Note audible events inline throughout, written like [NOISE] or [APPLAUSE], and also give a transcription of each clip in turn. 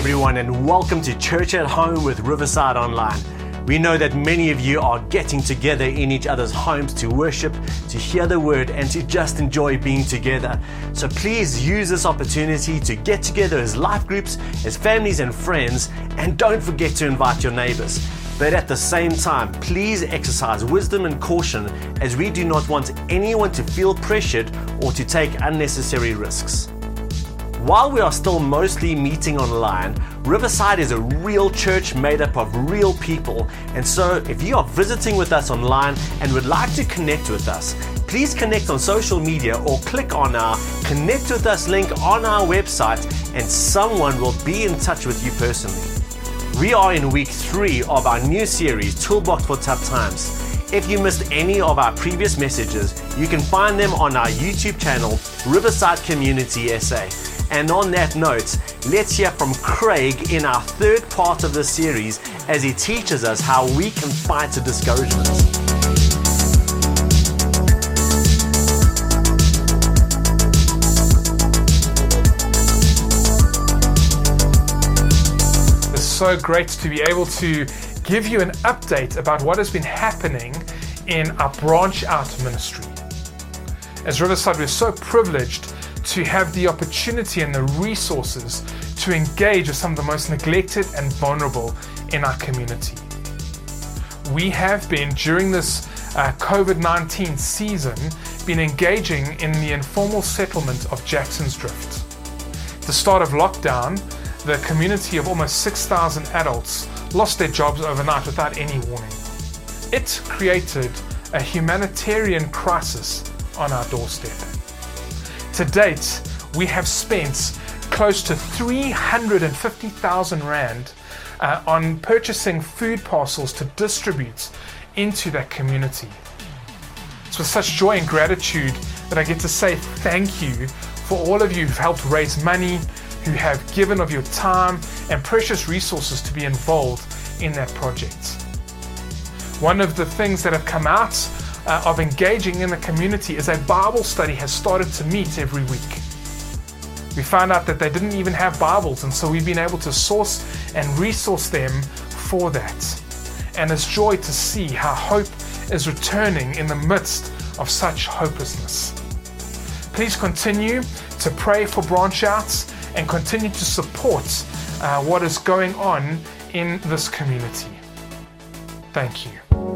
everyone, and welcome to Church at Home with Riverside Online. We know that many of you are getting together in each other's homes to worship, to hear the word, and to just enjoy being together. So please use this opportunity to get together as life groups, as families and friends, and don't forget to invite your neighbors. But at the same time, please exercise wisdom and caution as we do not want anyone to feel pressured or to take unnecessary risks. While we are still mostly meeting online, Riverside is a real church made up of real people. And so, if you are visiting with us online and would like to connect with us, please connect on social media or click on our Connect with Us link on our website, and someone will be in touch with you personally. We are in week three of our new series, Toolbox for Tough Times. If you missed any of our previous messages, you can find them on our YouTube channel, Riverside Community SA. And on that note, let's hear from Craig in our third part of the series as he teaches us how we can fight a discouragement. It's so great to be able to give you an update about what has been happening in our branch out ministry. As Riverside, we're so privileged to have the opportunity and the resources to engage with some of the most neglected and vulnerable in our community. We have been, during this uh, COVID 19 season, been engaging in the informal settlement of Jackson's Drift. The start of lockdown, the community of almost 6,000 adults lost their jobs overnight without any warning. It created a humanitarian crisis on our doorstep. To date, we have spent close to 350,000 Rand uh, on purchasing food parcels to distribute into that community. It's with such joy and gratitude that I get to say thank you for all of you who've helped raise money, who have given of your time and precious resources to be involved in that project. One of the things that have come out uh, of engaging in the community is a Bible study has started to meet every week. We found out that they didn't even have Bibles, and so we've been able to source and resource them for that. And it's joy to see how hope is returning in the midst of such hopelessness. Please continue to pray for branch outs and continue to support uh, what is going on in this community. Thank you.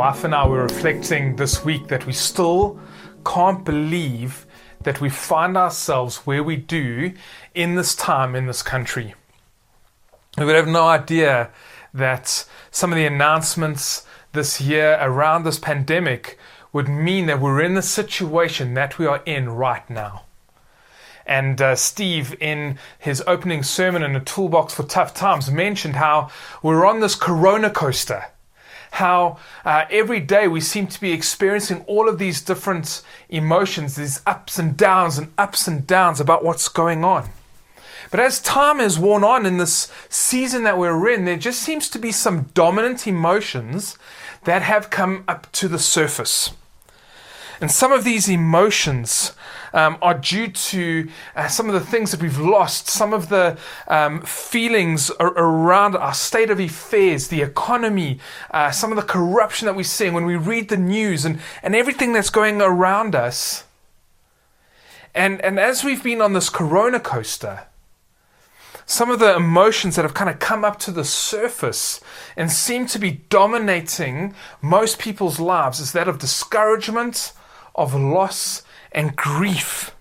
Wife and I were reflecting this week that we still can't believe that we find ourselves where we do in this time in this country. We would have no idea that some of the announcements this year around this pandemic would mean that we're in the situation that we are in right now. And uh, Steve, in his opening sermon in a toolbox for tough times, mentioned how we're on this corona coaster how uh, every day we seem to be experiencing all of these different emotions, these ups and downs and ups and downs about what's going on. But as time has worn on in this season that we're in, there just seems to be some dominant emotions that have come up to the surface. And some of these emotions um, are due to uh, some of the things that we've lost, some of the um, feelings ar- around our state of affairs, the economy, uh, some of the corruption that we're seeing when we read the news and, and everything that's going around us. And, and as we've been on this corona coaster, some of the emotions that have kind of come up to the surface and seem to be dominating most people's lives is that of discouragement, of loss, and grief.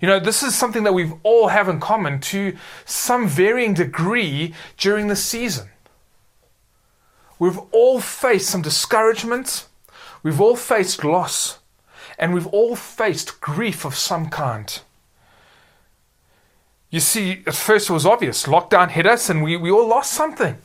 You know, this is something that we've all have in common to some varying degree during the season. We've all faced some discouragement, we've all faced loss, and we've all faced grief of some kind. You see, at first it was obvious. Lockdown hit us and we, we all lost something.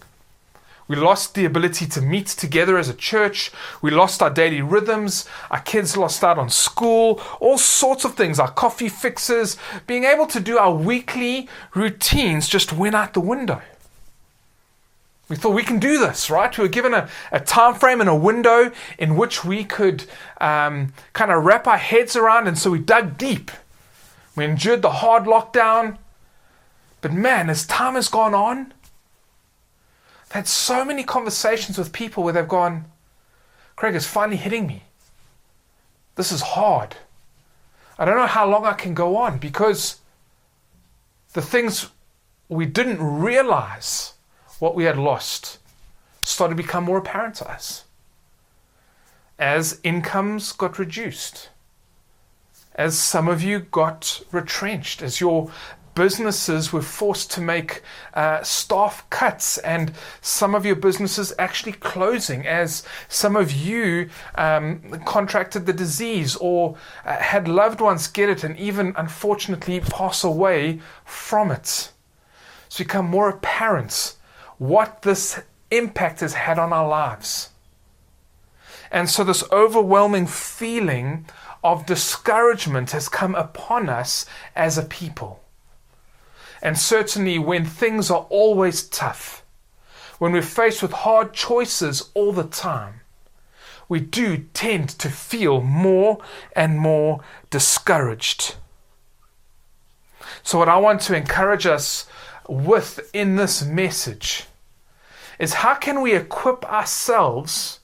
We lost the ability to meet together as a church. We lost our daily rhythms. Our kids lost out on school, all sorts of things. Our coffee fixes, being able to do our weekly routines just went out the window. We thought we can do this, right? We were given a, a time frame and a window in which we could um, kind of wrap our heads around, and so we dug deep. We endured the hard lockdown. But man, as time has gone on, I've had so many conversations with people where they've gone, Craig, it's finally hitting me. This is hard. I don't know how long I can go on because the things we didn't realize what we had lost started to become more apparent to us. As incomes got reduced, as some of you got retrenched, as your businesses were forced to make uh, staff cuts, and some of your businesses actually closing, as some of you um, contracted the disease or uh, had loved ones get it and even unfortunately pass away from it. It's become more apparent what this impact has had on our lives. And so, this overwhelming feeling of discouragement has come upon us as a people. And certainly when things are always tough, when we're faced with hard choices all the time, we do tend to feel more and more discouraged. So, what I want to encourage us with in this message is how can we equip ourselves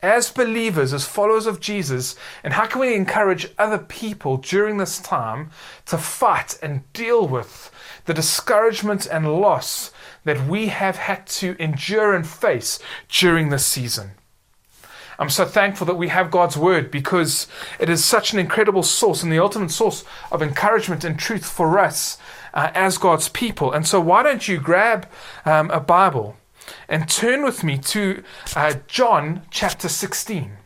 as believers, as followers of Jesus, and how can we encourage other people during this time to fight and deal with the discouragement and loss that we have had to endure and face during this season? I'm so thankful that we have God's Word because it is such an incredible source and the ultimate source of encouragement and truth for us uh, as God's people. And so, why don't you grab um, a Bible? and turn with me to uh, John chapter 16.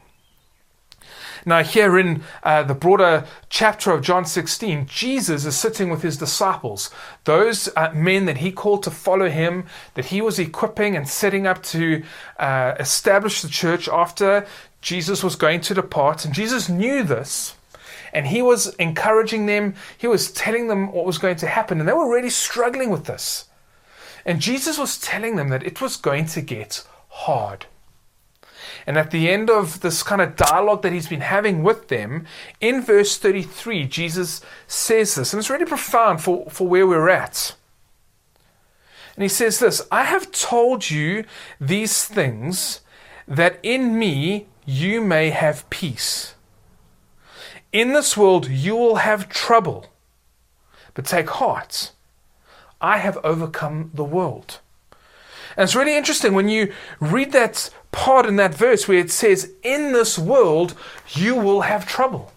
Now, here in uh, the broader chapter of John 16, Jesus is sitting with his disciples, those uh, men that he called to follow him, that he was equipping and setting up to uh, establish the church after Jesus was going to depart. And Jesus knew this. And he was encouraging them, he was telling them what was going to happen, and they were really struggling with this. And Jesus was telling them that it was going to get hard. And at the end of this kind of dialogue that he's been having with them, in verse 33, Jesus says this, and it's really profound for, for where we're at. And he says this I have told you these things that in me you may have peace. In this world you will have trouble, but take heart. I have overcome the world. And it's really interesting when you read that part in that verse where it says, In this world you will have trouble.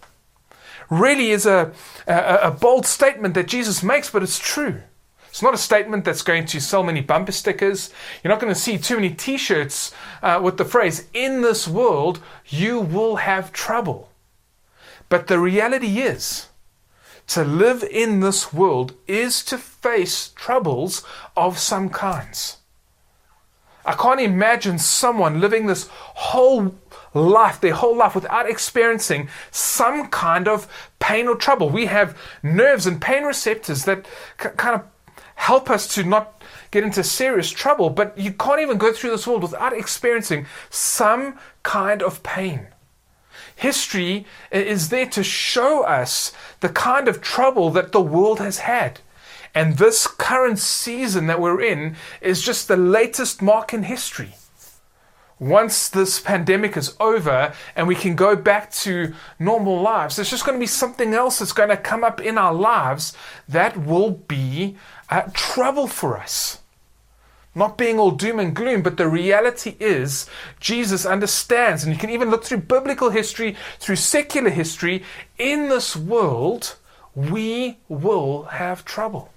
Really is a, a, a bold statement that Jesus makes, but it's true. It's not a statement that's going to sell many bumper stickers. You're not going to see too many t shirts uh, with the phrase, In this world you will have trouble. But the reality is, to live in this world is to face troubles of some kinds. I can't imagine someone living this whole life, their whole life, without experiencing some kind of pain or trouble. We have nerves and pain receptors that c- kind of help us to not get into serious trouble, but you can't even go through this world without experiencing some kind of pain. History is there to show us the kind of trouble that the world has had. And this current season that we're in is just the latest mark in history. Once this pandemic is over and we can go back to normal lives, there's just going to be something else that's going to come up in our lives that will be uh, trouble for us. Not being all doom and gloom, but the reality is Jesus understands, and you can even look through biblical history, through secular history, in this world, we will have trouble.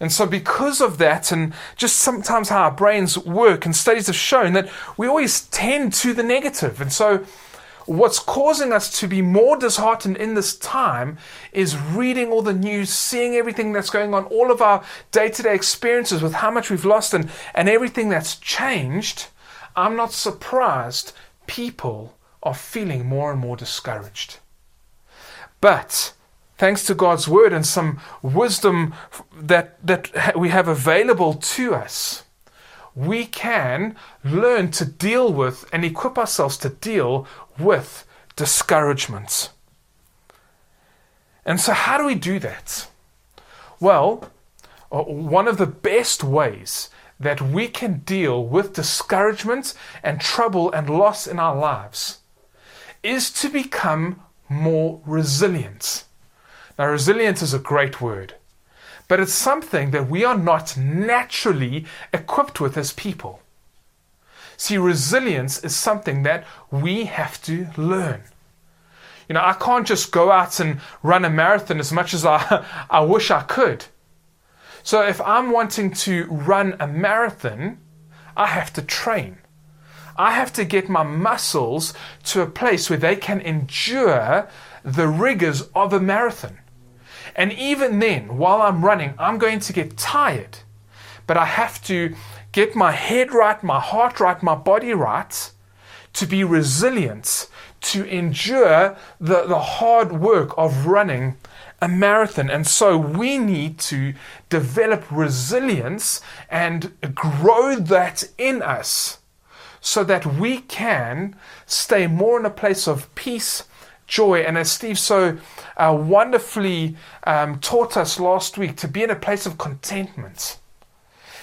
And so, because of that, and just sometimes how our brains work, and studies have shown that we always tend to the negative. And so, what's causing us to be more disheartened in this time is reading all the news, seeing everything that's going on, all of our day to day experiences with how much we've lost and, and everything that's changed. I'm not surprised people are feeling more and more discouraged. But thanks to God's word and some wisdom that, that we have available to us, we can learn to deal with and equip ourselves to deal with discouragement. And so, how do we do that? Well, uh, one of the best ways that we can deal with discouragement and trouble and loss in our lives is to become more resilient. Now, resilience is a great word, but it's something that we are not naturally equipped with as people. See, resilience is something that we have to learn. You know, I can't just go out and run a marathon as much as I, [LAUGHS] I wish I could. So if I'm wanting to run a marathon, I have to train. I have to get my muscles to a place where they can endure the rigors of a marathon. And even then, while I'm running, I'm going to get tired. But I have to get my head right, my heart right, my body right to be resilient, to endure the, the hard work of running a marathon. And so we need to develop resilience and grow that in us so that we can stay more in a place of peace, joy, and as Steve so uh, wonderfully um, taught us last week, to be in a place of contentment.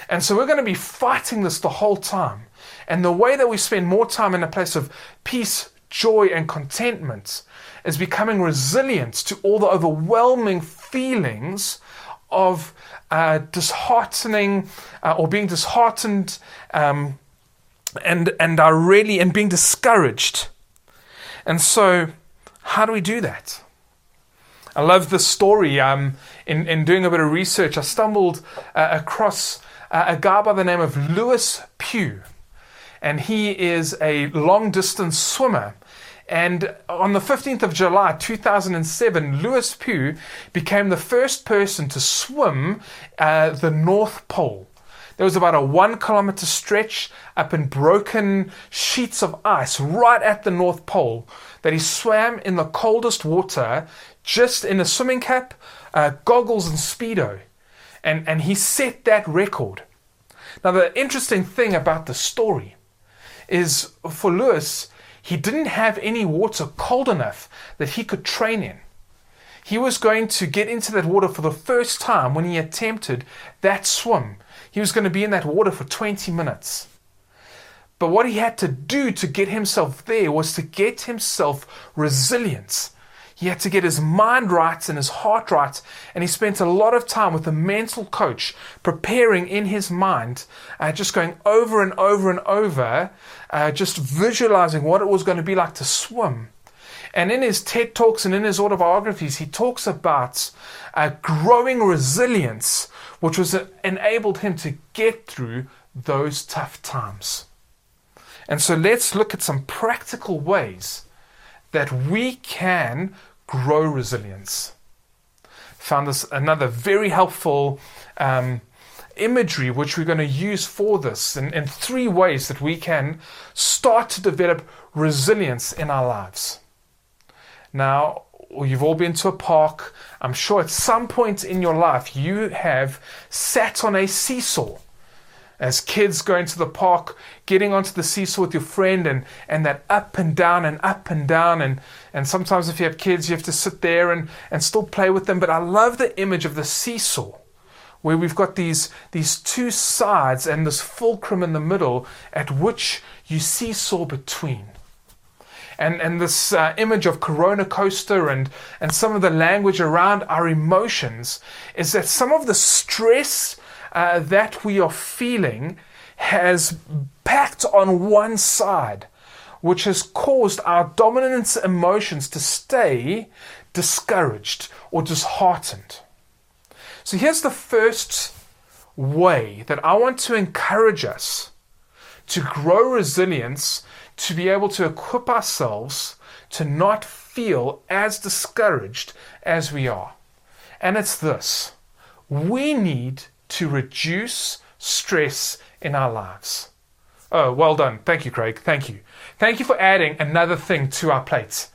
And so we're going to be fighting this the whole time. And the way that we spend more time in a place of peace, joy, and contentment is becoming resilient to all the overwhelming feelings of uh, disheartening uh, or being disheartened um, and and are really and being discouraged. And so, how do we do that? I love this story. Um, in in doing a bit of research, I stumbled uh, across uh, a guy by the name of Lewis Pugh, and he is a long distance swimmer. And on the 15th of July 2007, Lewis Pugh became the first person to swim uh, the North Pole. There was about a one kilometer stretch up in broken sheets of ice right at the North Pole that he swam in the coldest water just in a swimming cap, uh, goggles, and Speedo. And, and he set that record. Now, the interesting thing about the story is for Lewis, he didn't have any water cold enough that he could train in. He was going to get into that water for the first time when he attempted that swim. He was going to be in that water for 20 minutes. But what he had to do to get himself there was to get himself resilience. He had to get his mind right and his heart right, and he spent a lot of time with a mental coach preparing in his mind, uh, just going over and over and over uh, just visualizing what it was going to be like to swim. And in his TED Talks and in his autobiographies, he talks about a growing resilience, which was uh, enabled him to get through those tough times. And so let's look at some practical ways that we can grow resilience. Found this another very helpful um, imagery which we're going to use for this in, in three ways that we can start to develop resilience in our lives. Now, you've all been to a park. I'm sure at some point in your life you have sat on a seesaw. As kids going to the park, getting onto the seesaw with your friend and, and that up and down and up and down and, and sometimes if you have kids you have to sit there and, and still play with them. But I love the image of the seesaw where we've got these, these two sides and this fulcrum in the middle at which you seesaw between. And, and this uh, image of Corona Coaster and, and some of the language around our emotions is that some of the stress uh, that we are feeling has packed on one side, which has caused our dominant emotions to stay discouraged or disheartened. So here's the first way that I want to encourage us to grow resilience, to be able to equip ourselves to not feel as discouraged as we are. And it's this we need to reduce stress in our lives. Oh, well done. Thank you, Craig. Thank you. Thank you for adding another thing to our plates.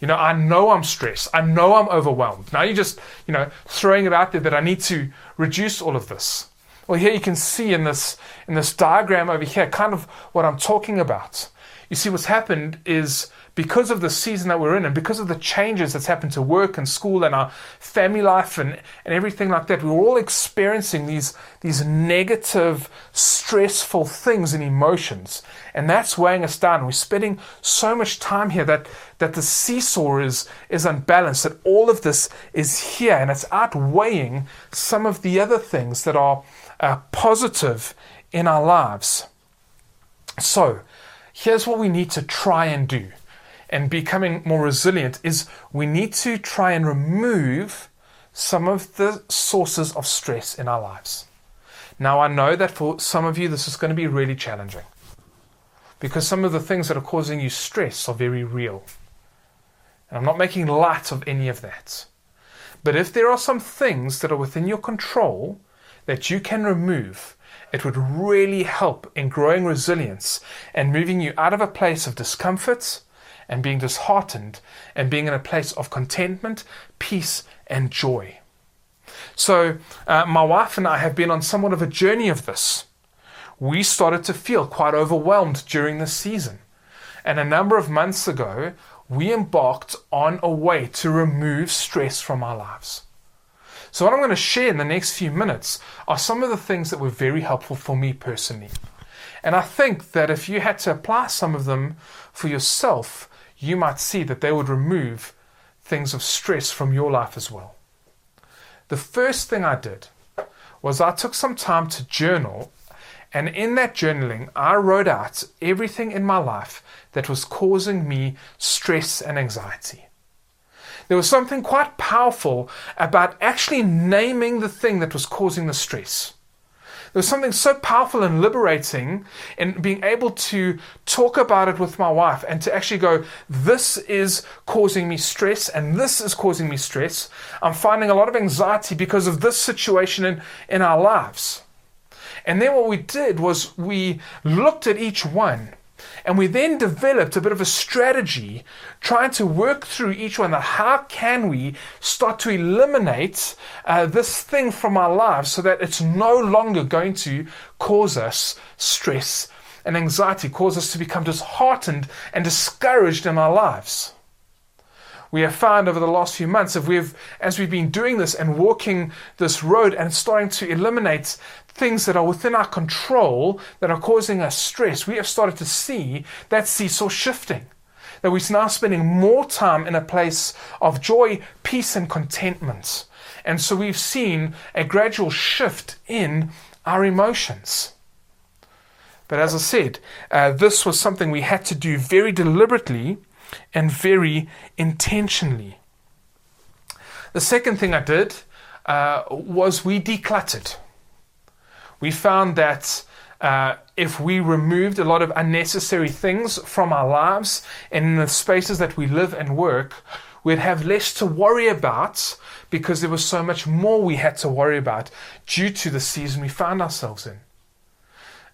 You know, I know I'm stressed. I know I'm overwhelmed. Now you're just, you know, throwing it out there that I need to reduce all of this. Well, here you can see in this in this diagram over here kind of what I'm talking about. You see what's happened is because of the season that we're in and because of the changes that's happened to work and school and our family life and, and everything like that, we're all experiencing these, these negative, stressful things and emotions. And that's weighing us down. We're spending so much time here that, that the seesaw is, is unbalanced, that all of this is here and it's outweighing some of the other things that are uh, positive in our lives. So, here's what we need to try and do and becoming more resilient is we need to try and remove some of the sources of stress in our lives. Now, I know that for some of you, this is going to be really challenging because some of the things that are causing you stress are very real. And I'm not making light of any of that. But if there are some things that are within your control that you can remove, it would really help in growing resilience and moving you out of a place of discomfort and being disheartened and being in a place of contentment, peace, and joy. So, uh, my wife and I have been on somewhat of a journey of this. We started to feel quite overwhelmed during this season. And a number of months ago, we embarked on a way to remove stress from our lives. So, what I'm going to share in the next few minutes are some of the things that were very helpful for me personally. And I think that if you had to apply some of them for yourself, you might see that they would remove things of stress from your life as well. The first thing I did was I took some time to journal, and in that journaling, I wrote out everything in my life that was causing me stress and anxiety. There was something quite powerful about actually naming the thing that was causing the stress. There was something so powerful and liberating in being able to talk about it with my wife and to actually go, This is causing me stress and this is causing me stress. I'm finding a lot of anxiety because of this situation in, in our lives. And then what we did was we looked at each one and we then developed a bit of a strategy trying to work through each one. That how can we start to eliminate uh, this thing from our lives so that it's no longer going to cause us stress and anxiety, cause us to become disheartened and discouraged in our lives? We have found over the last few months if we've as we've been doing this and walking this road and starting to eliminate things that are within our control that are causing us stress, we have started to see that seesaw shifting. That we're now spending more time in a place of joy, peace, and contentment. And so we've seen a gradual shift in our emotions. But as I said, uh, this was something we had to do very deliberately and very intentionally. The second thing I did uh, was we decluttered. We found that uh, if we removed a lot of unnecessary things from our lives and in the spaces that we live and work, we'd have less to worry about because there was so much more we had to worry about due to the season we found ourselves in.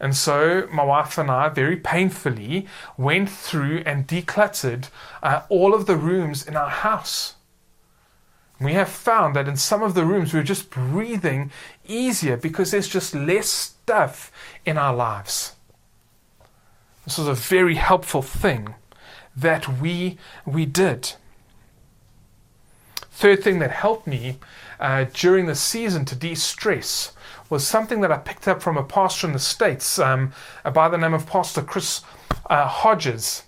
And so my wife and I very painfully went through and decluttered uh, all of the rooms in our house. We have found that in some of the rooms we're just breathing easier because there's just less stuff in our lives. This was a very helpful thing that we we did. Third thing that helped me uh, during the season to de-stress was something that I picked up from a pastor in the States um, by the name of Pastor Chris uh, Hodges.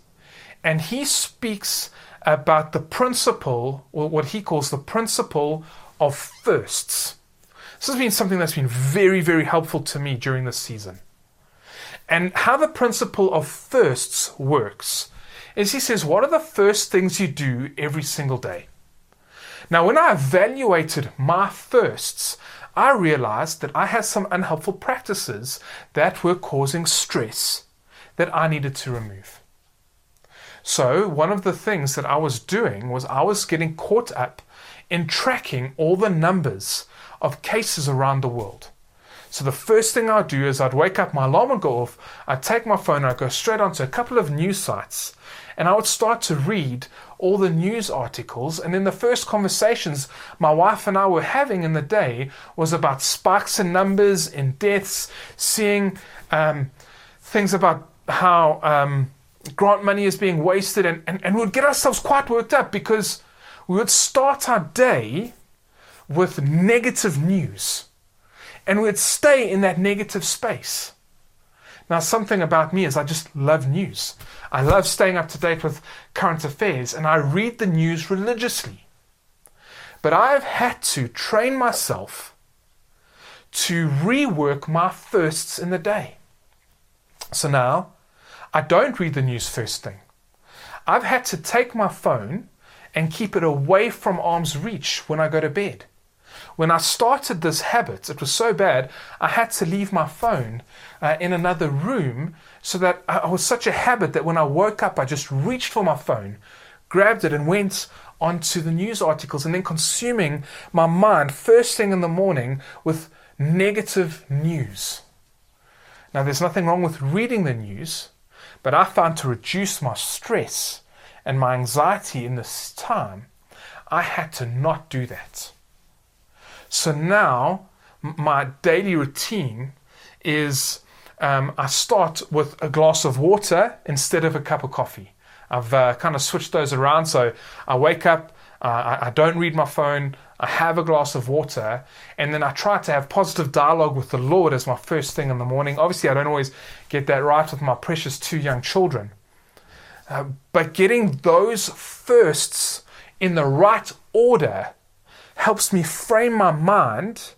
And he speaks about the principle, or what he calls the principle of firsts. This has been something that's been very, very helpful to me during this season. And how the principle of firsts works is he says, What are the first things you do every single day? Now, when I evaluated my firsts, I realized that I had some unhelpful practices that were causing stress that I needed to remove. So, one of the things that I was doing was I was getting caught up in tracking all the numbers of cases around the world. So the first thing I'd do is I'd wake up, my alarm would go off, I'd take my phone, I'd go straight onto a couple of news sites, and I would start to read all the news articles. And then the first conversations my wife and I were having in the day was about spikes in numbers, in deaths, seeing um, things about how um, grant money is being wasted, and, and, and we'd get ourselves quite worked up because we would start our day with negative news and we'd stay in that negative space. Now, something about me is I just love news. I love staying up to date with current affairs and I read the news religiously. But I've had to train myself to rework my firsts in the day. So now I don't read the news first thing. I've had to take my phone and keep it away from arm's reach when I go to bed. When I started this habit, it was so bad, I had to leave my phone uh, in another room so that I was such a habit that when I woke up, I just reached for my phone, grabbed it, and went onto the news articles and then consuming my mind first thing in the morning with negative news. Now, there's nothing wrong with reading the news, but I found to reduce my stress and my anxiety in this time, I had to not do that. So now my daily routine is um, I start with a glass of water instead of a cup of coffee. I've uh, kind of switched those around. So I wake up, uh, I, I, don't read my phone, I have a glass of water, and then I try to have positive dialogue with the Lord as my first thing in the morning. Obviously, I don't always get that right with my precious two young children. Uh, but getting those firsts in the right order helps me frame my mind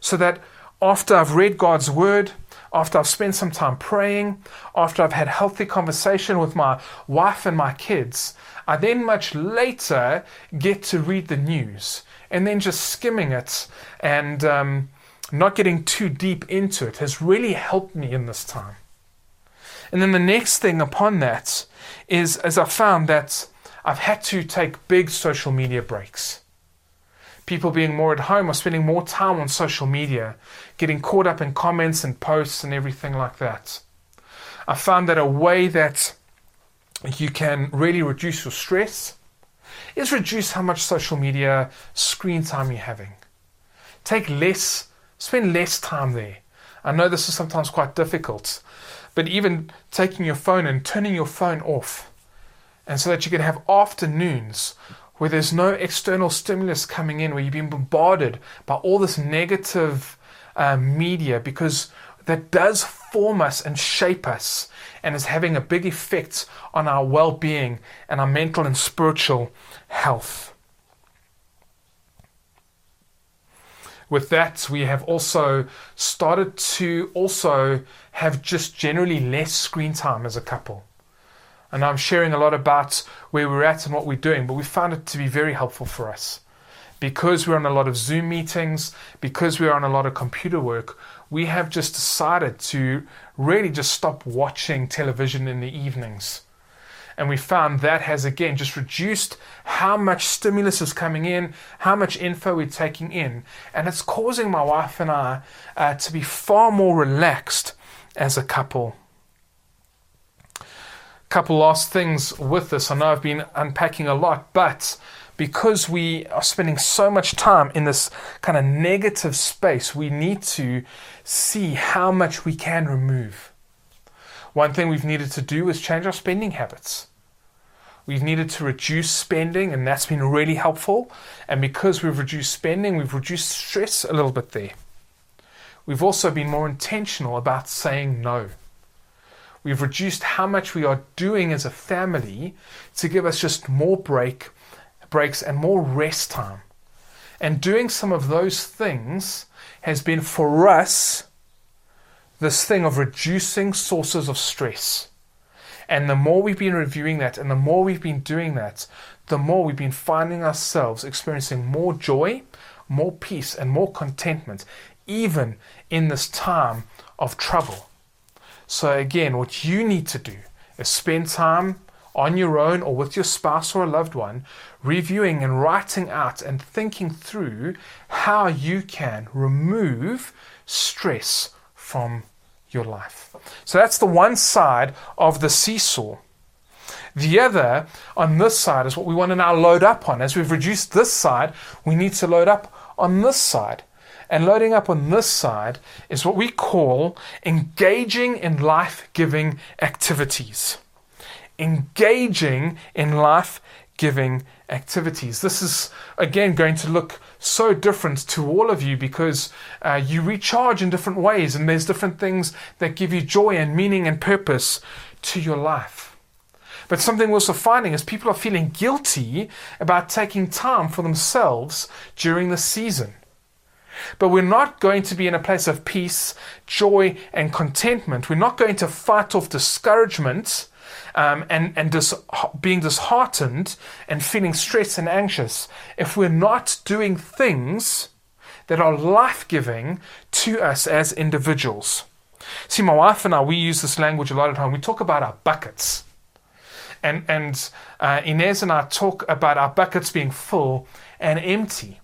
so that after I've read God's word, after I've spent some time praying, after I've had healthy conversation with my wife and my kids, I then much later get to read the news and then just skimming it and um, not getting too deep into it has really helped me in this time. And then the next thing upon that is as I found that I've had to take big social media breaks people being more at home or spending more time on social media, getting caught up in comments and posts and everything like that. I found that a way that you can really reduce your stress is reduce how much social media screen time you're having. Take less, spend less time there. I know this is sometimes quite difficult, but even taking your phone and turning your phone off, and so that you can have afternoons where there's no external stimulus coming in, where you've been bombarded by all this negative uh, media, because that does form us and shape us and is having a big effect on our well being and our mental and spiritual health. With that, we have also started to also have just generally less screen time as a couple. And I'm sharing a lot about where we're at and what we're doing, but we found it to be very helpful for us. Because we're on a lot of Zoom meetings, because we're on a lot of computer work, we have just decided to really just stop watching television in the evenings. And we found that has again just reduced how much stimulus is coming in, how much info we're taking in. And it's causing my wife and I uh, to be far more relaxed as a couple couple last things with this. I know I've been unpacking a lot, but because we are spending so much time in this kind of negative space, we need to see how much we can remove. One thing we've needed to do is change our spending habits. We've needed to reduce spending, and that's been really helpful. And because we've reduced spending, we've reduced stress a little bit there. We've also been more intentional about saying no. We've reduced how much we are doing as a family to give us just more break, breaks and more rest time. And doing some of those things has been for us this thing of reducing sources of stress. And the more we've been reviewing that and the more we've been doing that, the more we've been finding ourselves experiencing more joy, more peace, and more contentment, even in this time of trouble. So, again, what you need to do is spend time on your own or with your spouse or a loved one, reviewing and writing out and thinking through how you can remove stress from your life. So that's the one side of the seesaw. The other on this side is what we want to now load up on. As we've reduced this side, we need to load up on this side. And loading up on this side is what we call engaging in life giving activities. Engaging in life giving activities. This is again going to look so different to all of you because uh, you recharge in different ways, and there's different things that give you joy and meaning and purpose to your life. But something we're also finding is people are feeling guilty about taking time for themselves during the season. But we're not going to be in a place of peace, joy, and contentment. We're not going to fight off discouragement um, and, and dis- being disheartened and feeling stressed and anxious if we're not doing things that are life giving to us as individuals. See, my wife and I, we use this language a lot at home. We talk about our buckets. And, and uh, Inez and I talk about our buckets being full and empty.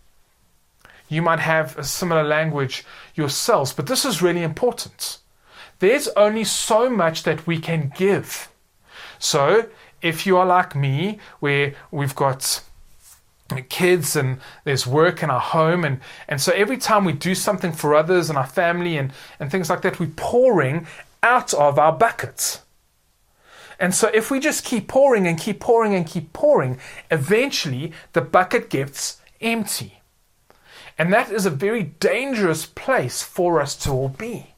You might have a similar language yourselves, but this is really important. There's only so much that we can give. So, if you are like me, where we've got kids and there's work in our home and, and so every time we do something for others and our family and, and things like that, we're pouring out of our buckets. And so if we just keep pouring and keep pouring and keep pouring, eventually the bucket gets empty. And that is a very dangerous place for us to all be.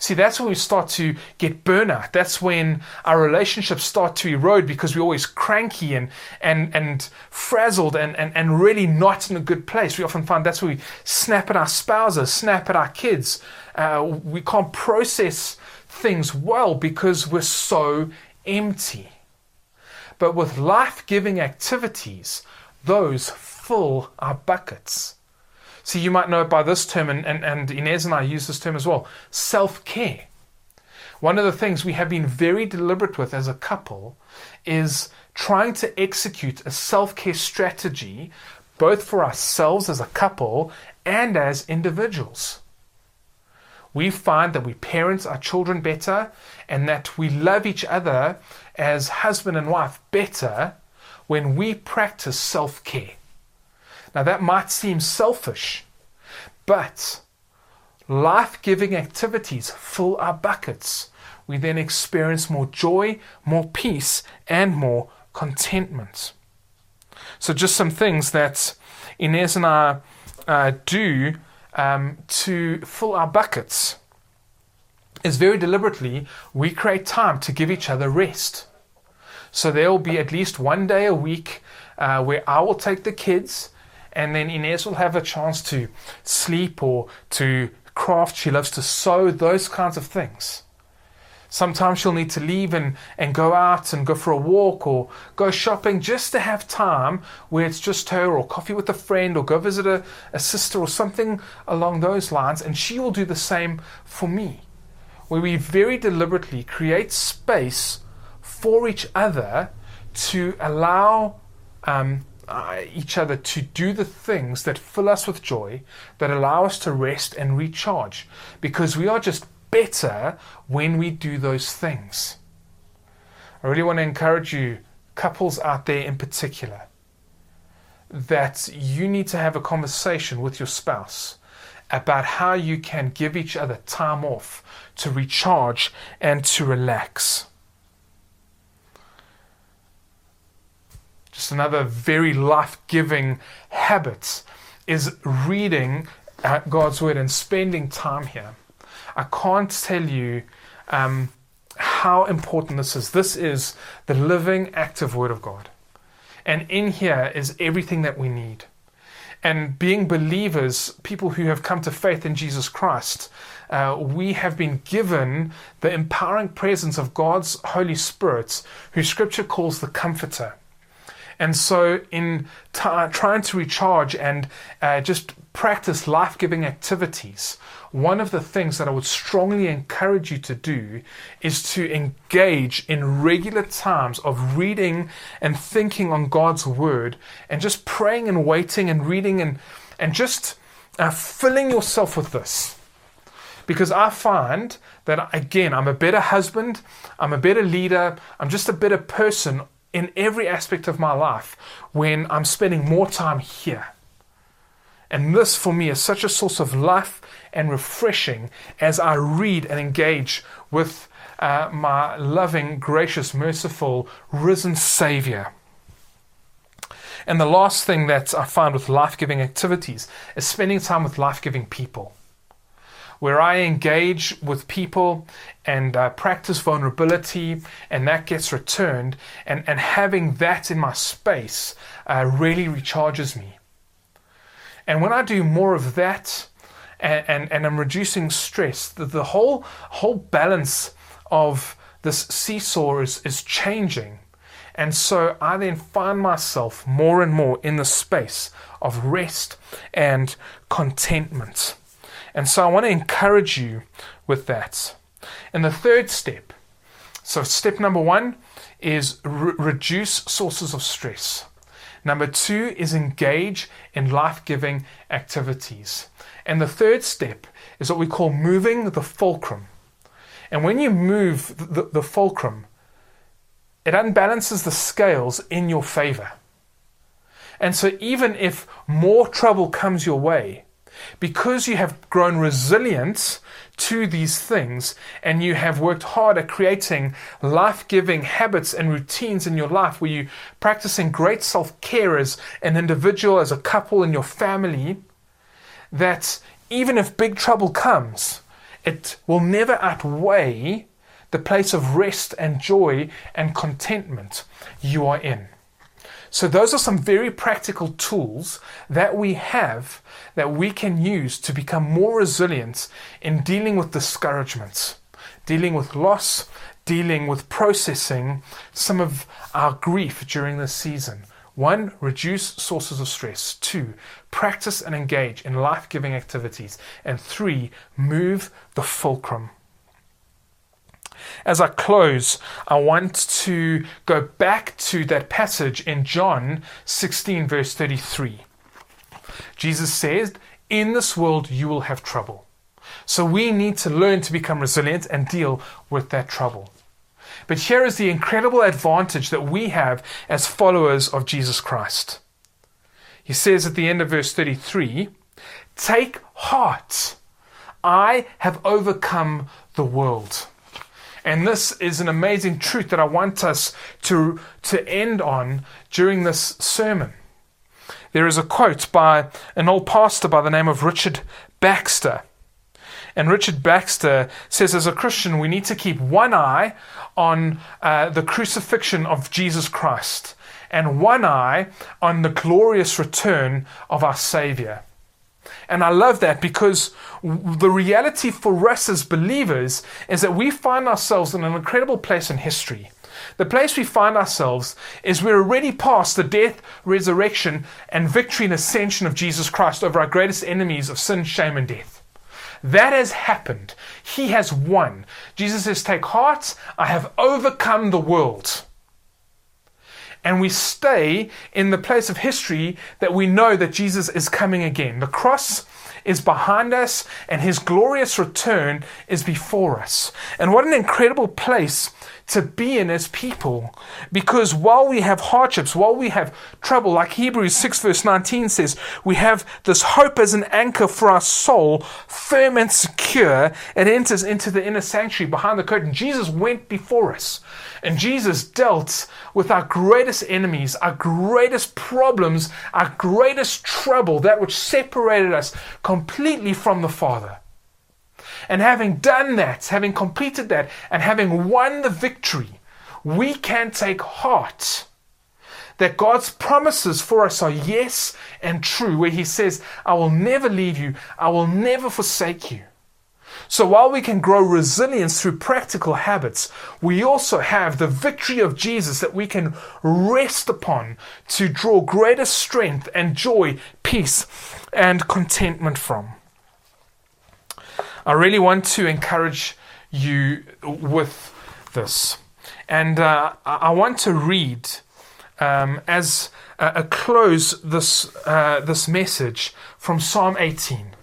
See, that's when we start to get burnout. That's when our relationships start to erode because we're always cranky and and and frazzled and, and, and really not in a good place. We often find that's when we snap at our spouses, snap at our kids. Uh, we can't process things well because we're so empty. But with life giving activities, those fill our buckets. See, you might know it by this term, and, and, and Inez and I use this term as well self care. One of the things we have been very deliberate with as a couple is trying to execute a self care strategy, both for ourselves as a couple and as individuals. We find that we parent our children better and that we love each other as husband and wife better when we practice self care. Now, that might seem selfish, but life giving activities fill our buckets. We then experience more joy, more peace, and more contentment. So, just some things that Inez and I uh, do um, to fill our buckets is very deliberately we create time to give each other rest. So, there will be at least one day a week uh, where I will take the kids and then Inez will have a chance to sleep or to craft. She loves to sew, those kinds of things. Sometimes she'll need to leave and, and go out and go for a walk or go shopping just to have time where it's just her or coffee with a friend or go visit a, a sister or something along those lines. And she will do the same for me, where we very deliberately create space for each other to allow um, uh, each other to do the things that fill us with joy, that allow us to rest and recharge, because we are just better when we do those things. I really want to encourage you, couples out there in particular, that you need to have a conversation with your spouse about how you can give each other time off to recharge and to relax. Just another very life giving habit is reading God's Word and spending time here. I can't tell you um, how important this is. This is the living, active Word of God. And in here is everything that we need. And being believers, people who have come to faith in Jesus Christ, uh, we have been given the empowering presence of God's Holy Spirit, who Scripture calls the Comforter. And so, in t- trying to recharge and uh, just practice life giving activities, one of the things that I would strongly encourage you to do is to engage in regular times of reading and thinking on God's Word and just praying and waiting and reading and, and just uh, filling yourself with this. Because I find that, again, I'm a better husband, I'm a better leader, I'm just a better person in every aspect of my life when I'm spending more time here. And this for me is such a source of life and refreshing as I read and engage with uh, my loving, gracious, merciful, risen Savior. And the last thing that I find with life giving activities is spending time with life giving people where I engage with people and uh, practice vulnerability, and that gets returned, and, and having that in my space uh, really recharges me. And when I do more of that, and, and, and I'm reducing stress, the, the whole whole balance of this seesaw is, is changing. And so I then find myself more and more in the space of rest and contentment. And so I want to encourage you with that. And the third step so, step number one is re- reduce sources of stress. Number two is engage in life giving activities. And the third step is what we call moving the fulcrum. And when you move the, the, the fulcrum, it unbalances the scales in your favor. And so, even if more trouble comes your way, because you have grown resilient to these things and you have worked hard at creating life giving habits and routines in your life where you're practicing great self care as an individual, as a couple, in your family, that even if big trouble comes, it will never outweigh the place of rest and joy and contentment you are in. So, those are some very practical tools that we have that we can use to become more resilient in dealing with discouragement, dealing with loss, dealing with processing some of our grief during this season. One, reduce sources of stress. Two, practice and engage in life giving activities. And three, move the fulcrum. As I close, I want to go back to that passage in John 16, verse 33. Jesus says, In this world you will have trouble. So we need to learn to become resilient and deal with that trouble. But here is the incredible advantage that we have as followers of Jesus Christ. He says at the end of verse 33 Take heart, I have overcome the world. And this is an amazing truth that I want us to, to end on during this sermon. There is a quote by an old pastor by the name of Richard Baxter. And Richard Baxter says, as a Christian, we need to keep one eye on uh, the crucifixion of Jesus Christ and one eye on the glorious return of our Savior. And I love that because the reality for us as believers is that we find ourselves in an incredible place in history. The place we find ourselves is we're already past the death, resurrection, and victory and ascension of Jesus Christ over our greatest enemies of sin, shame, and death. That has happened. He has won. Jesus says, Take heart, I have overcome the world. And we stay in the place of history that we know that Jesus is coming again. The cross is behind us, and his glorious return is before us. And what an incredible place to be in as people. Because while we have hardships, while we have trouble, like Hebrews 6, verse 19 says, we have this hope as an anchor for our soul, firm and secure. It enters into the inner sanctuary behind the curtain. Jesus went before us. And Jesus dealt with our greatest enemies, our greatest problems, our greatest trouble, that which separated us completely from the Father. And having done that, having completed that, and having won the victory, we can take heart that God's promises for us are yes and true, where He says, I will never leave you, I will never forsake you. So while we can grow resilience through practical habits, we also have the victory of Jesus that we can rest upon to draw greater strength and joy, peace, and contentment from. I really want to encourage you with this. And uh, I want to read um, as a, a, close this, uh, this message from Psalm 18.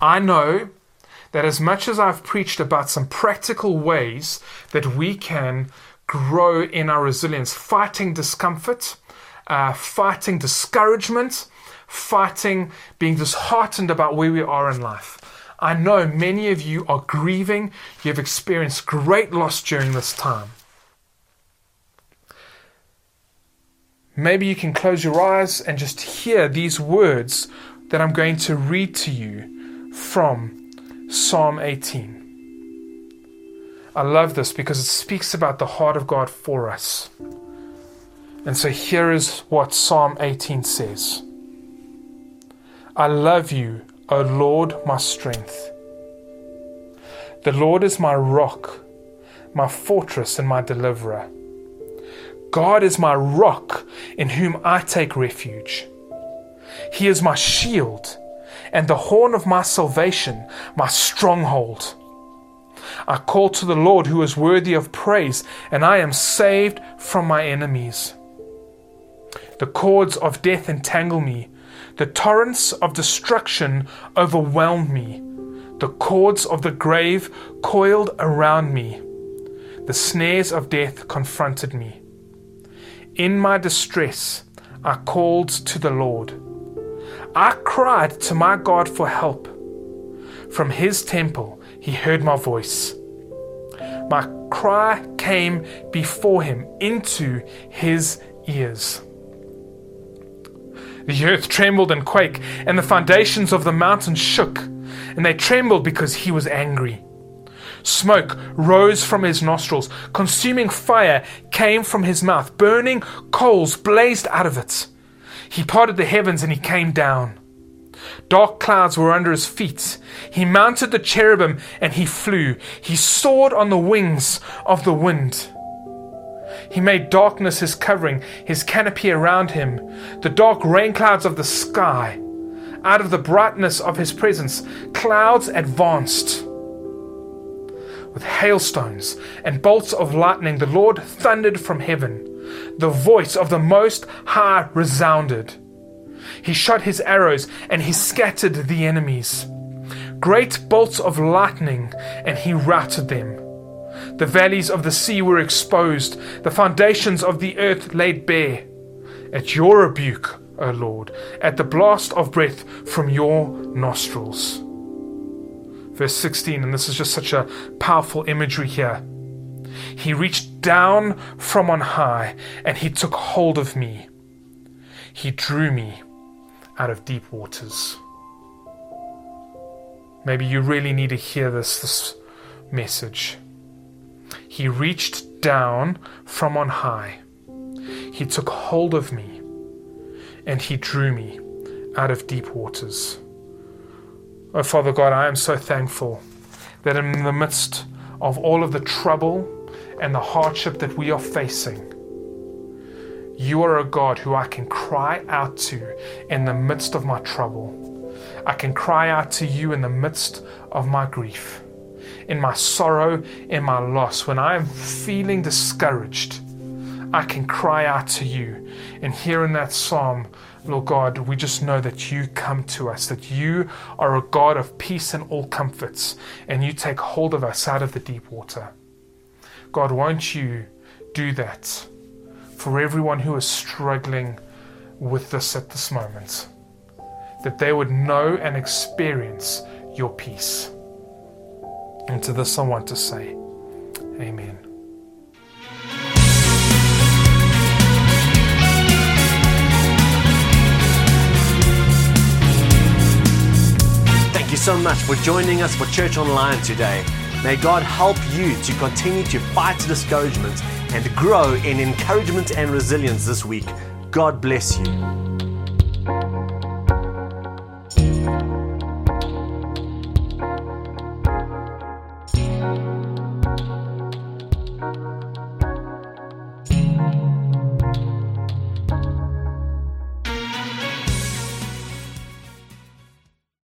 I know that as much as I've preached about some practical ways that we can grow in our resilience, fighting discomfort, uh, fighting discouragement, fighting being disheartened about where we are in life. I know many of you are grieving, you have experienced great loss during this time. Maybe you can close your eyes and just hear these words that I'm going to read to you from Psalm 18. I love this because it speaks about the heart of God for us. And so here is what Psalm 18 says I love you, O Lord, my strength. The Lord is my rock, my fortress, and my deliverer. God is my rock in whom I take refuge. He is my shield and the horn of my salvation, my stronghold. I call to the Lord who is worthy of praise, and I am saved from my enemies. The cords of death entangle me, the torrents of destruction overwhelmed me, the cords of the grave coiled around me, the snares of death confronted me. In my distress, I called to the Lord. I cried to my God for help. From his temple, he heard my voice. My cry came before him into his ears. The earth trembled and quaked, and the foundations of the mountains shook, and they trembled because he was angry. Smoke rose from his nostrils, consuming fire came from his mouth, burning coals blazed out of it. He parted the heavens and he came down. Dark clouds were under his feet. He mounted the cherubim and he flew. He soared on the wings of the wind. He made darkness his covering, his canopy around him, the dark rain clouds of the sky. Out of the brightness of his presence, clouds advanced. With hailstones and bolts of lightning, the Lord thundered from heaven the voice of the Most High resounded. He shot his arrows and he scattered the enemies. Great bolts of lightning, and he routed them. The valleys of the sea were exposed, the foundations of the earth laid bare. At your rebuke, O Lord, at the blast of breath from your nostrils. Verse 16, and this is just such a powerful imagery here. He reached down from on high and he took hold of me. He drew me out of deep waters. Maybe you really need to hear this, this message. He reached down from on high. He took hold of me and he drew me out of deep waters. Oh, Father God, I am so thankful that in the midst of all of the trouble and the hardship that we are facing, you are a God who I can cry out to in the midst of my trouble. I can cry out to you in the midst of my grief, in my sorrow, in my loss. When I am feeling discouraged, I can cry out to you. And here in that psalm, Lord God, we just know that you come to us, that you are a God of peace and all comforts, and you take hold of us out of the deep water. God, won't you do that for everyone who is struggling with this at this moment? That they would know and experience your peace. And to this, I want to say, Amen. Thank you so much for joining us for Church Online today. May God help you to continue to fight discouragement and grow in encouragement and resilience this week. God bless you.